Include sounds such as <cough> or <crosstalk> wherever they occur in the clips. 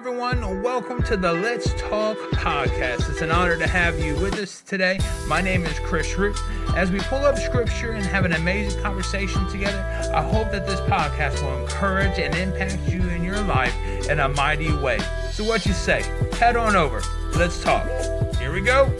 everyone. Welcome to the Let's Talk podcast. It's an honor to have you with us today. My name is Chris Root. As we pull up scripture and have an amazing conversation together, I hope that this podcast will encourage and impact you in your life in a mighty way. So, what you say? Head on over. Let's talk. Here we go.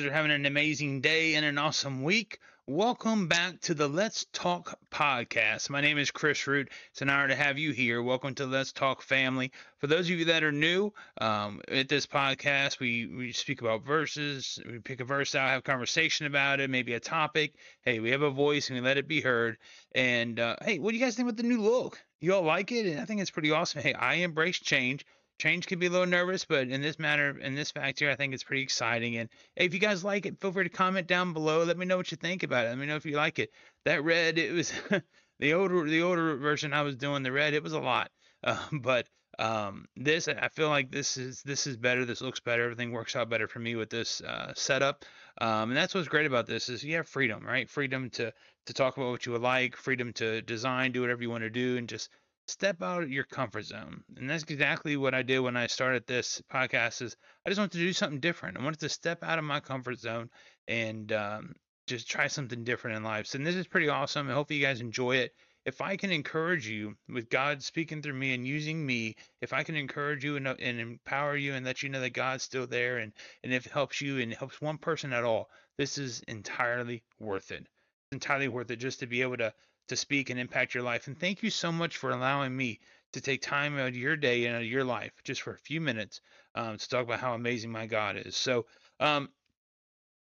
Guys are having an amazing day and an awesome week. Welcome back to the Let's Talk podcast. My name is Chris Root. It's an honor to have you here. Welcome to Let's Talk family. For those of you that are new um, at this podcast, we, we speak about verses. We pick a verse out, have conversation about it, maybe a topic. Hey, we have a voice and we let it be heard. And uh, hey, what do you guys think about the new look? You all like it? And I think it's pretty awesome. Hey, I embrace change change can be a little nervous, but in this matter, in this fact here, I think it's pretty exciting. And if you guys like it, feel free to comment down below. Let me know what you think about it. Let me know if you like it. That red, it was <laughs> the older the older version I was doing. The red, it was a lot, <laughs> uh, but um, this I feel like this is this is better. This looks better. Everything works out better for me with this uh, setup. Um, and that's what's great about this is you have freedom, right? Freedom to to talk about what you would like, freedom to design, do whatever you want to do, and just step out of your comfort zone. And that's exactly what I did when I started this podcast is I just wanted to do something different. I wanted to step out of my comfort zone and um, just try something different in life. So this is pretty awesome. I hope you guys enjoy it. If I can encourage you with God speaking through me and using me, if I can encourage you and, uh, and empower you and let you know that God's still there and, and if it helps you and helps one person at all, this is entirely worth it. Entirely worth it just to be able to to speak and impact your life. And thank you so much for allowing me to take time out of your day and out of your life just for a few minutes um, to talk about how amazing my God is. So, um,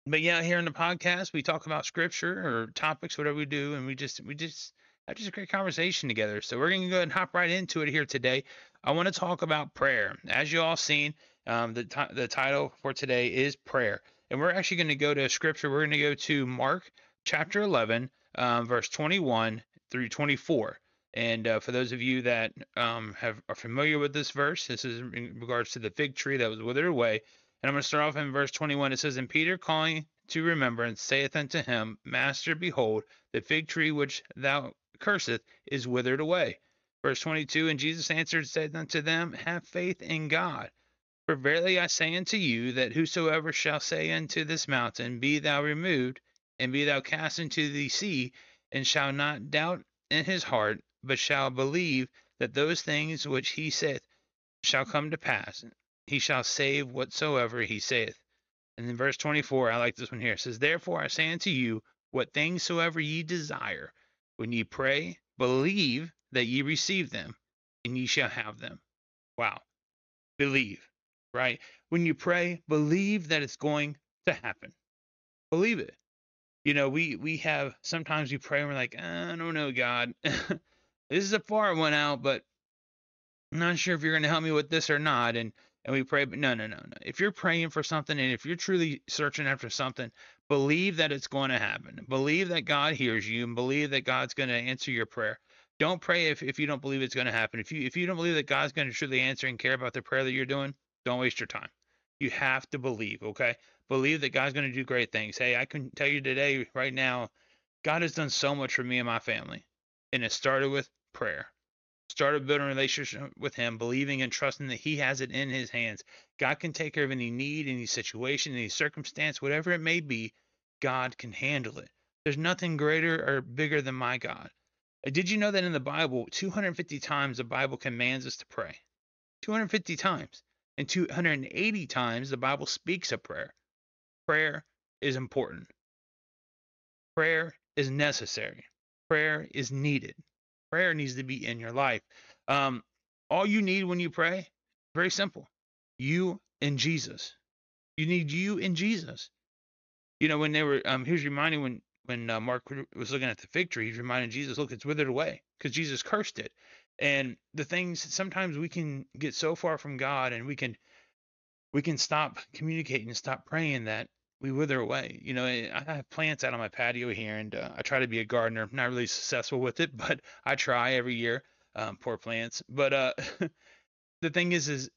but yeah, here in the podcast, we talk about scripture or topics, whatever we do, and we just we just have just a great conversation together. So we're gonna go ahead and hop right into it here today. I want to talk about prayer. As you all seen, um, the t- the title for today is prayer, and we're actually going to go to scripture. We're going to go to Mark chapter 11, um, verse 21 through 24. And uh, for those of you that um, have are familiar with this verse, this is in regards to the fig tree that was withered away. And I'm going to start off in verse 21. It says, And Peter calling to remembrance saith unto him, Master, behold, the fig tree which thou curseth is withered away. Verse 22 And Jesus answered, said unto them, Have faith in God. For verily I say unto you, that whosoever shall say unto this mountain, Be thou removed, and be thou cast into the sea, and shall not doubt in his heart, but shall believe that those things which he saith shall come to pass, he shall save whatsoever he saith. And in verse 24, I like this one here. It says, Therefore I say unto you, what things soever ye desire, when ye pray, believe that ye receive them, and ye shall have them. Wow. Believe, right? When you pray, believe that it's going to happen. Believe it you know, we we have sometimes we pray and we're like, ah, I don't know, God, <laughs> this is a far one out, but I'm not sure if you're going to help me with this or not. And and we pray, but no, no, no, no. If you're praying for something and if you're truly searching after something, believe that it's going to happen. Believe that God hears you and believe that God's going to answer your prayer. Don't pray if, if you don't believe it's going to happen. If you if you don't believe that God's going to truly answer and care about the prayer that you're doing, don't waste your time. You have to believe, okay? Believe that God's going to do great things. Hey, I can tell you today, right now, God has done so much for me and my family. And it started with prayer. Started building a relationship with Him, believing and trusting that He has it in His hands. God can take care of any need, any situation, any circumstance, whatever it may be. God can handle it. There's nothing greater or bigger than my God. Uh, did you know that in the Bible, 250 times the Bible commands us to pray? 250 times. And 280 times the Bible speaks of prayer. Prayer is important. Prayer is necessary. Prayer is needed. Prayer needs to be in your life. Um, all you need when you pray, very simple. You and Jesus. You need you and Jesus. You know, when they were, um, he was reminding when when uh, Mark was looking at the fig tree, he's reminding Jesus, look, it's withered away because Jesus cursed it. And the things sometimes we can get so far from God and we can we can stop communicating and stop praying that we wither away. You know, I have plants out on my patio here, and uh, I try to be a gardener. I'm not really successful with it, <laughs> but I try every year. Um, poor plants. But uh, <laughs> the thing is, is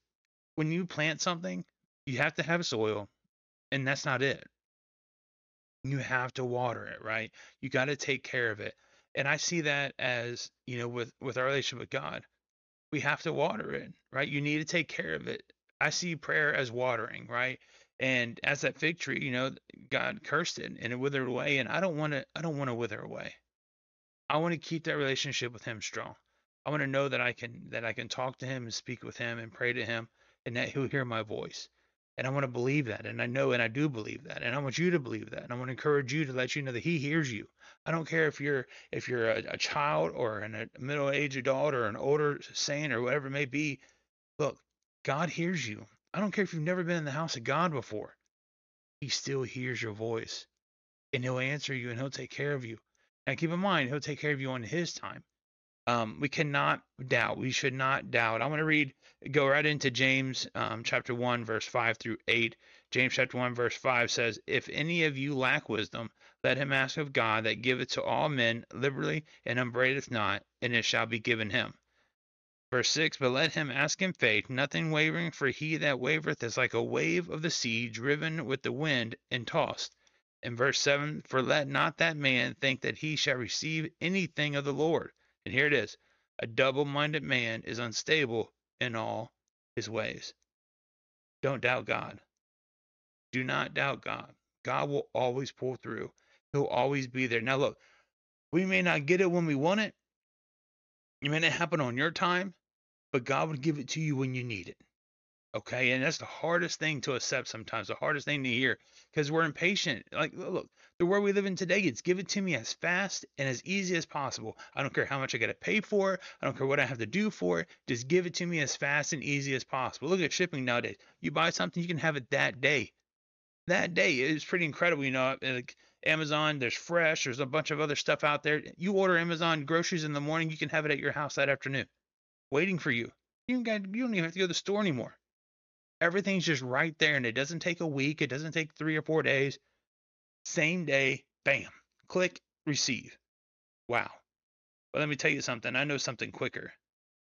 when you plant something, you have to have soil, and that's not it. You have to water it, right? You got to take care of it. And I see that as, you know, with with our relationship with God, we have to water it, right? You need to take care of it. I see prayer as watering, right? And as that fig tree, you know, God cursed it and it withered away. And I don't want to, I don't want to wither away. I want to keep that relationship with Him strong. I want to know that I can, that I can talk to Him and speak with Him and pray to Him, and that He'll hear my voice. And I want to believe that, and I know, and I do believe that, and I want you to believe that, and I want to encourage you to let you know that He hears you. I don't care if you're if you're a, a child or an, a middle-aged adult or an older saint or whatever it may be. Look, God hears you. I don't care if you've never been in the house of God before. He still hears your voice and he'll answer you and he'll take care of you. Now keep in mind, he'll take care of you on his time. Um, we cannot doubt. We should not doubt. I'm going to read, go right into James um, chapter 1, verse 5 through 8. James chapter 1, verse 5 says, If any of you lack wisdom, let him ask of God that giveth to all men liberally and upbraideth not, and it shall be given him. Verse 6 But let him ask in faith, nothing wavering, for he that wavereth is like a wave of the sea driven with the wind and tossed. In verse 7 For let not that man think that he shall receive anything of the Lord. And here it is A double minded man is unstable in all his ways. Don't doubt God. Do not doubt God. God will always pull through, He'll always be there. Now, look, we may not get it when we want it, it may not happen on your time, but God would give it to you when you need it. Okay. And that's the hardest thing to accept sometimes, the hardest thing to hear because we're impatient. Like, look, the world we live in today, it's give it to me as fast and as easy as possible. I don't care how much I got to pay for it. I don't care what I have to do for it. Just give it to me as fast and easy as possible. Look at shipping nowadays. You buy something, you can have it that day. That day is pretty incredible. You know, like Amazon, there's fresh, there's a bunch of other stuff out there. You order Amazon groceries in the morning, you can have it at your house that afternoon, waiting for you. You, got, you don't even have to go to the store anymore. Everything's just right there, and it doesn't take a week, it doesn't take three or four days. Same day, bam, click, receive. Wow. But let me tell you something. I know something quicker.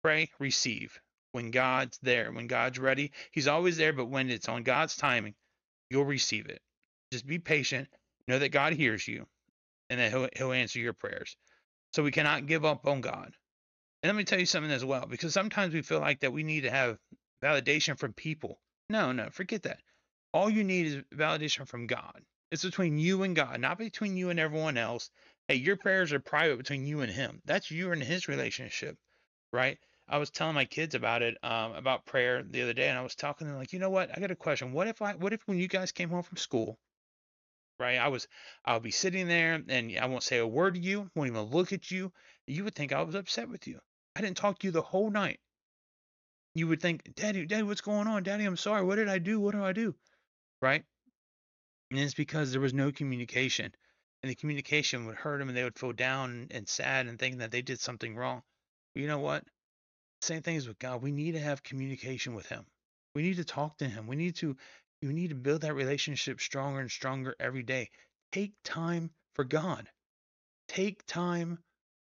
Pray, receive. When God's there, when God's ready, He's always there, but when it's on God's timing, you'll receive it. Just be patient Know that God hears you and that he'll, he'll answer your prayers. So we cannot give up on God. And let me tell you something as well, because sometimes we feel like that we need to have validation from people. No, no, forget that. All you need is validation from God. It's between you and God, not between you and everyone else. Hey, your prayers are private between you and Him. That's you and His relationship, right? I was telling my kids about it, um, about prayer the other day, and I was talking to them like, you know what? I got a question. What if I, what if when you guys came home from school right? I was, I'll be sitting there and I won't say a word to you, won't even look at you. You would think I was upset with you. I didn't talk to you the whole night. You would think, Daddy, Daddy, what's going on? Daddy, I'm sorry. What did I do? What do I do? Right? And it's because there was no communication. And the communication would hurt them and they would feel down and sad and think that they did something wrong. But you know what? Same thing as with God. We need to have communication with Him. We need to talk to Him. We need to you need to build that relationship stronger and stronger every day. Take time for God. Take time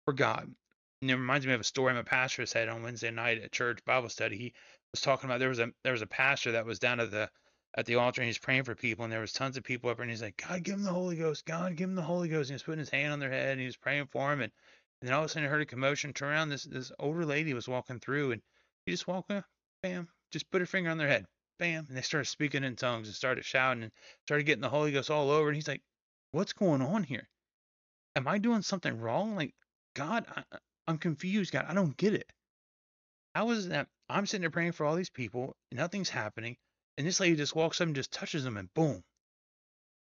for God. And it reminds me of a story my pastor said on Wednesday night at church Bible study. He was talking about there was a there was a pastor that was down at the at the altar and he's praying for people and there was tons of people up there and he's like, God give him the Holy Ghost, God give him the Holy Ghost. And he was putting his hand on their head and he was praying for him and, and then all of a sudden I heard a commotion, turn around, this this older lady was walking through and she just walked up, bam, just put her finger on their head bam, and they started speaking in tongues and started shouting and started getting the Holy Ghost all over. And he's like, "What's going on here? Am I doing something wrong? Like, God, I, I'm confused. God, I don't get it. How is that? I'm sitting there praying for all these people, and nothing's happening, and this lady just walks up and just touches them, and boom,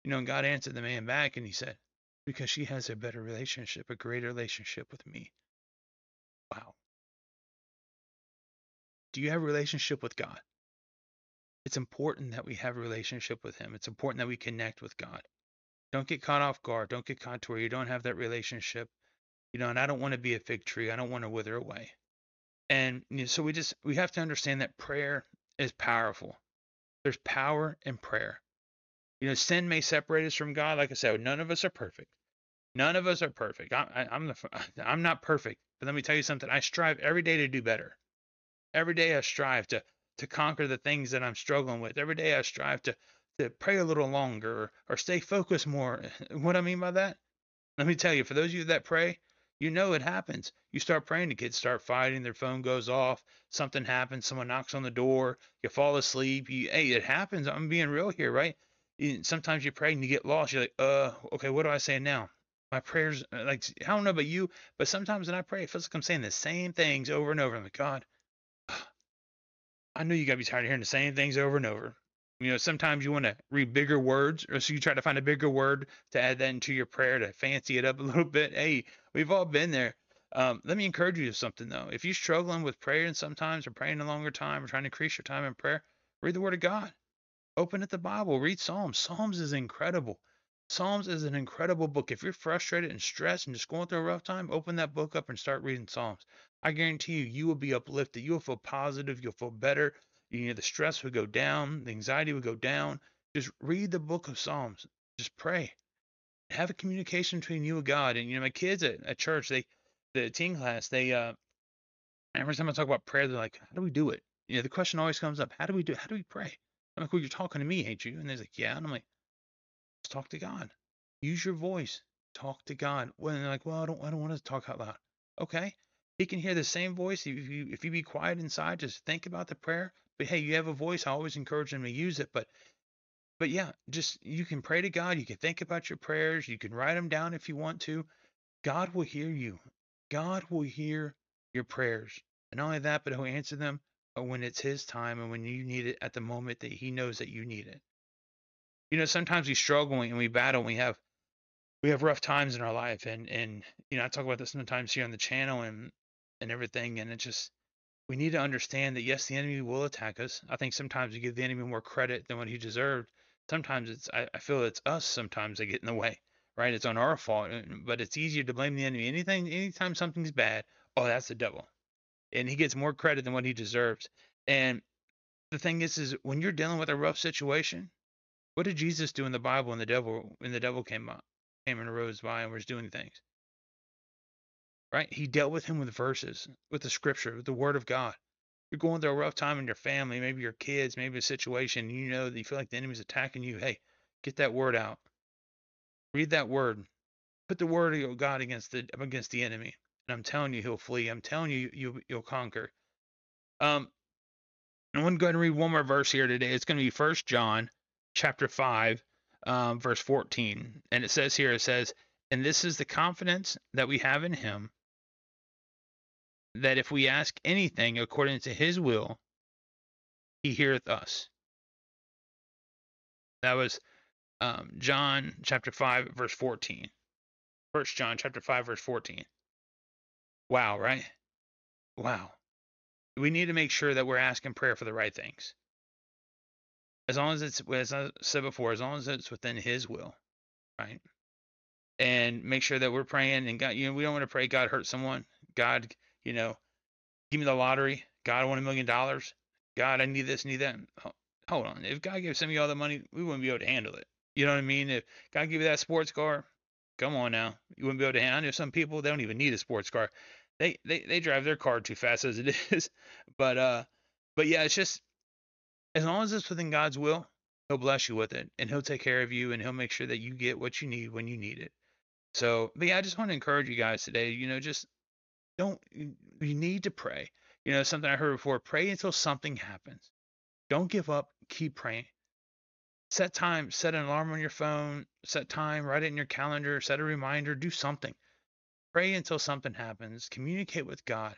you know. And God answered the man back, and he said, "Because she has a better relationship, a greater relationship with me." Wow. Do you have a relationship with God? it's important that we have a relationship with him. It's important that we connect with God. Don't get caught off guard. Don't get caught to where you don't have that relationship. You know, and I don't want to be a fig tree. I don't want to wither away. And you know, so we just we have to understand that prayer is powerful. There's power in prayer. You know, sin may separate us from God. Like I said, none of us are perfect. None of us are perfect. I, am the, <laughs> I'm not perfect, but let me tell you something. I strive every day to do better. Every day I strive to to conquer the things that I'm struggling with. Every day I strive to to pray a little longer or, or stay focused more. <laughs> What I mean by that? Let me tell you, for those of you that pray, you know it happens. You start praying, the kids start fighting, their phone goes off, something happens, someone knocks on the door, you fall asleep. You, hey, it happens. I'm being real here, right? sometimes you pray and you get lost. You're like, uh, okay, what do I say now? My prayers, uh, like, I don't know about you, but sometimes when I pray, it feels like I'm saying the same things over and over. I'm like, God, I know you gotta be tired of hearing the same things over and over. You know, sometimes you want to read bigger words, or so you try to find a bigger word to add that into your prayer to fancy it up a <laughs> little bit. Hey, we've all been there. Um, let me encourage you with something though. If you're struggling with praying sometimes, or praying a longer time, or trying to increase your time in prayer, read the Word of God. Open at the Bible, read Psalms. Psalms is incredible. Psalms is an incredible book. If you're frustrated and stressed and just going through a rough time, open that book up and start reading Psalms. I guarantee you, you will be uplifted. You will feel positive. You'll feel better. You know, the stress will go down, the anxiety will go down. Just read the book of Psalms. Just pray. Have a communication between you and God. And you know, my kids at, at church, they the teen class, they uh every time I talk about prayer, they're like, How do we do it? You know, the question always comes up, How do we do how do we pray? I'm like, well, you're talking to me, ain't you? And they're like, yeah. And I'm like, let's talk to God. Use your voice. Talk to God. Well, they're like, well, I don't, I don't want to talk out loud. Okay. He can hear the same voice. If you, if you be quiet inside, just think about the prayer. But hey, you have a voice. I always encourage them to use it. But, but yeah, just you can pray to God. You can think about your prayers. You can write them down if you want to. God will hear you. God will hear your prayers. And not only that, but He'll answer them uh, when it's his time and when you need it at the moment that he knows that you need it. You know, sometimes we struggle and we battle and we have we have rough times in our life and and you know, I talk about this sometimes here on the channel and and everything and it just we need to understand that yes, the enemy will attack us. I think sometimes we give the enemy more credit than what he deserved. Sometimes it's I, I feel it's us sometimes that get in the way, right? It's on our fault, uh, but it's easier to blame the enemy. Anything anytime something's bad, oh that's the devil and he gets more credit than what he deserves. And the thing is, is when you're dealing with a rough situation, what did Jesus do in the Bible when the devil when the devil came up, came and arose by and was doing things? Right? He dealt with him with verses, with the scripture, with the word of God. You're going through a rough time in your family, maybe your kids, maybe a situation, you know that you feel like the enemy's attacking you. Hey, get that word out. Read that word. Put the word of God against the against the enemy and I'm telling you he'll flee. I'm telling you, you you'll conquer. Um, I want to go ahead and read one more verse here today. It's going to be First John, chapter five, um, verse 14, and it says here, it says, "And this is the confidence that we have in Him, that if we ask anything according to His will, He heareth us." That was um, John chapter five, verse 14. First John chapter five, verse 14. Wow, right? Wow. We need to make sure that we're asking prayer for the right things. As long as it's, as I said before, as long as it's within His will, right? And make sure that we're praying and God, you know, we don't want to pray God hurt someone. God, you know, give me the lottery. God, I want a million dollars. God, I need this, need that. Hold on. If God gave some of you all the money, we wouldn't be able to handle it. You know what I mean? If God give you that sports car, Come on now. You wouldn't be able to handle. it. I know some people they don't even need a sports car. They they they drive their car too fast as it <laughs> is. But uh but yeah, it's just as long as it's within God's will, he'll bless you with it and he'll take care of you and he'll make sure that you get what you need when you need it. So, but yeah, I just want to encourage you guys today, you know, just don't you need to pray. You know, something I heard before, pray until something happens. Don't give up, keep praying set time, set an alarm on your phone, set time, write it in your calendar, set a reminder, do something. Pray until something happens, communicate with God,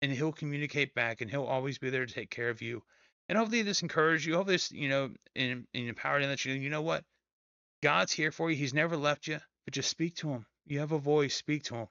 and He'll communicate back, and He'll always be there to take care of you. And hopefully, this encourages you. Hopefully, this, you know, in, in empowered and that you, you know what? God's here for you. He's never left you, but just speak to Him. You have a voice, speak to Him.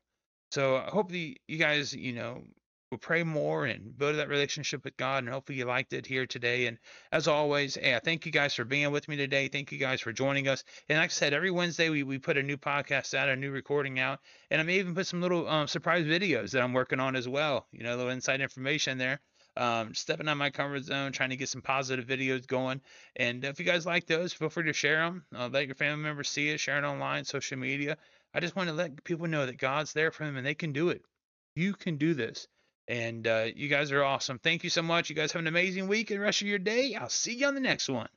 So I hope the, you guys, you know, we'll pray more and build that relationship with God. And hopefully you liked it here today. And as always, hey, I thank you guys for being with me today. Thank you guys for joining us. And like I said, every Wednesday we, we put a new podcast out, a new recording out. And I may even put some little um, surprise videos that I'm working on as well. You know, a little inside information there. um, stepping out my comfort zone, trying to get some positive videos going. And if you guys like those, feel free to share them. Uh, let your family members see it, share it online, social media. I just want to let people know that God's there for them and they can do it. You can do this. And uh, you guys are awesome. Thank you so much. You guys have an amazing week and rest of your day. I'll see you on the next one.